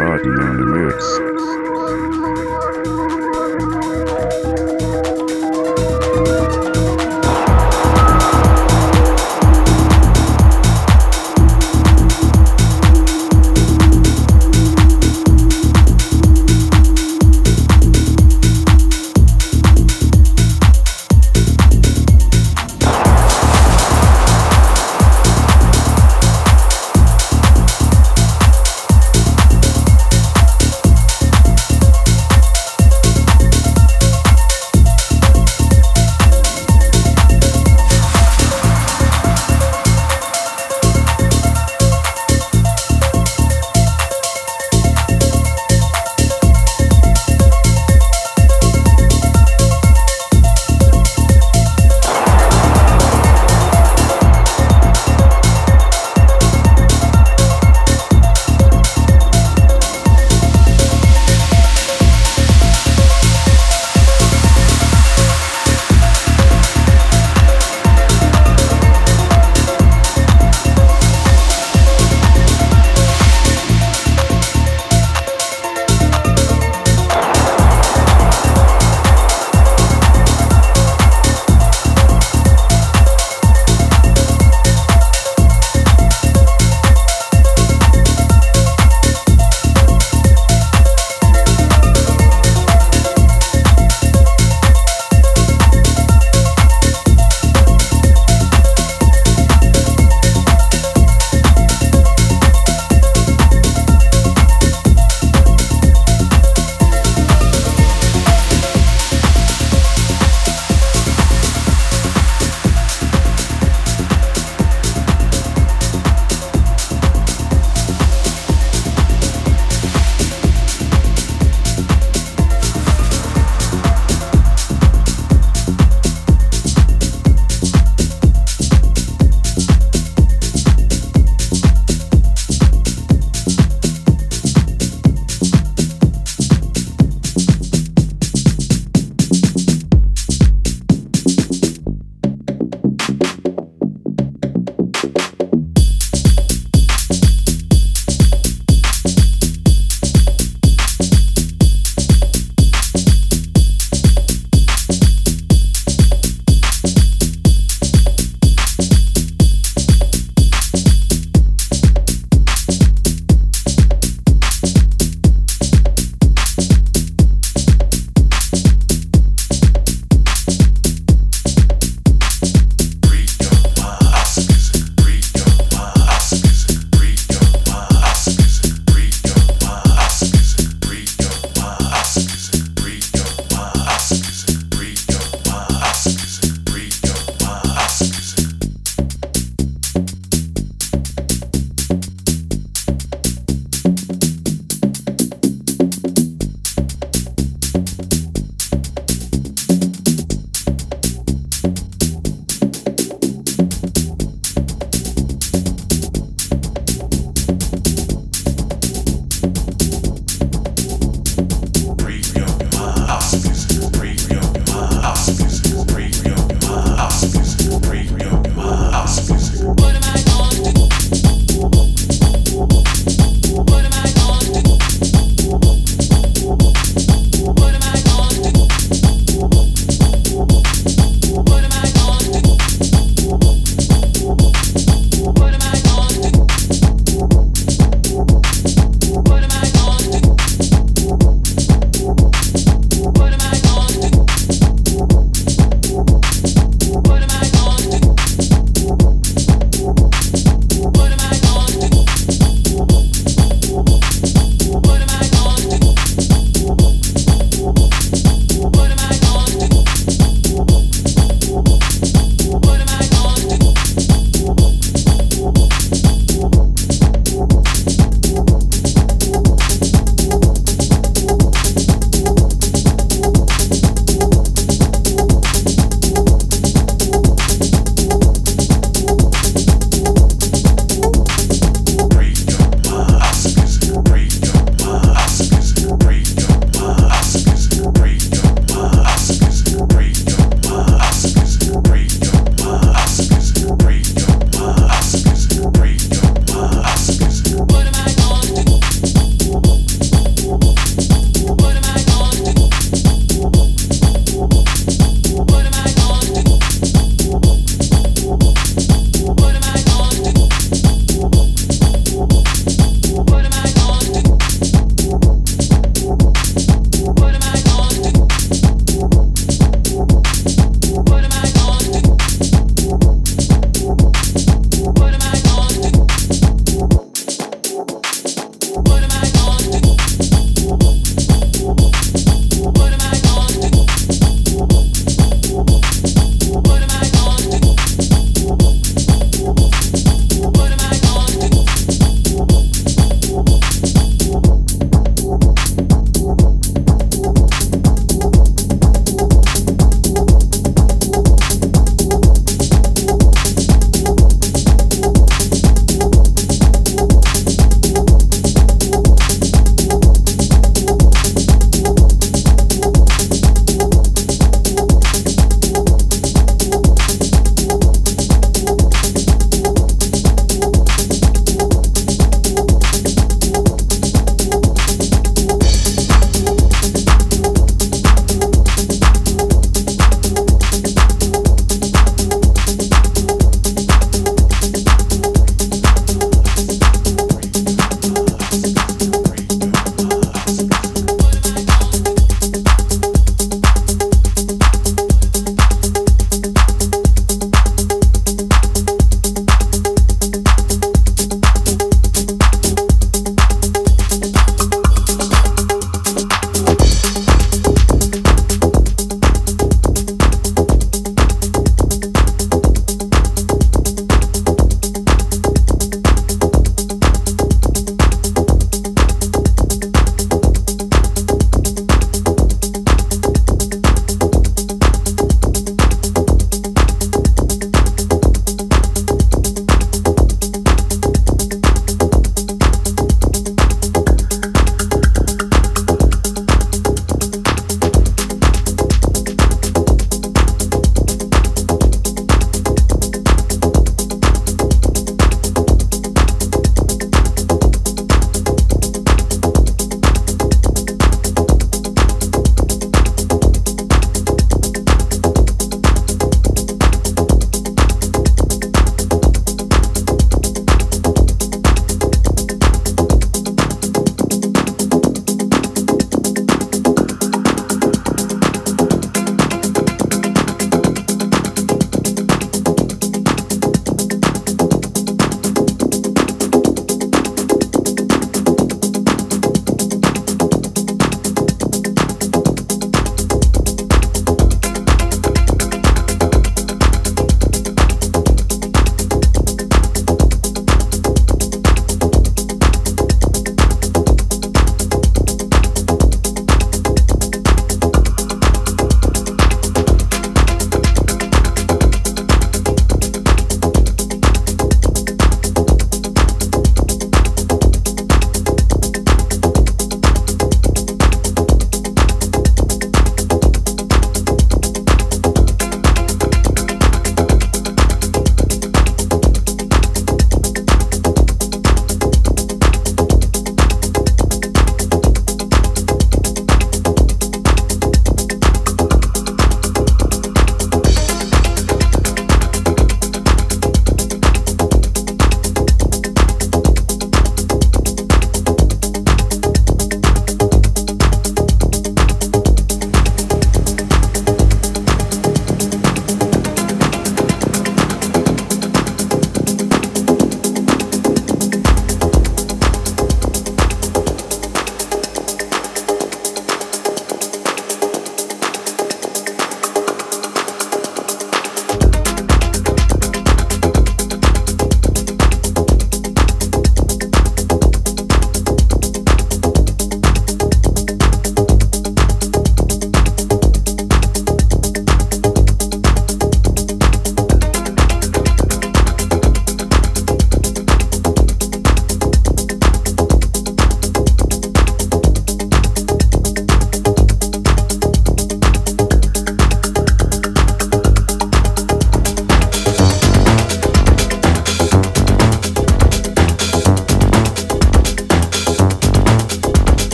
party on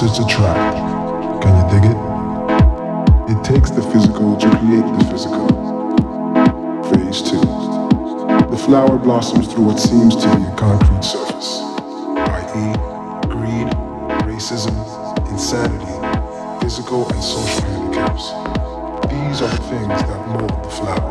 the mix. opposites attract. Can you dig it? It takes the physical to create the physical. Phase two. The flower blossoms through what seems to be a concrete surface, i.e., greed, racism, insanity, physical and social handicaps. These are the things that mold the flower.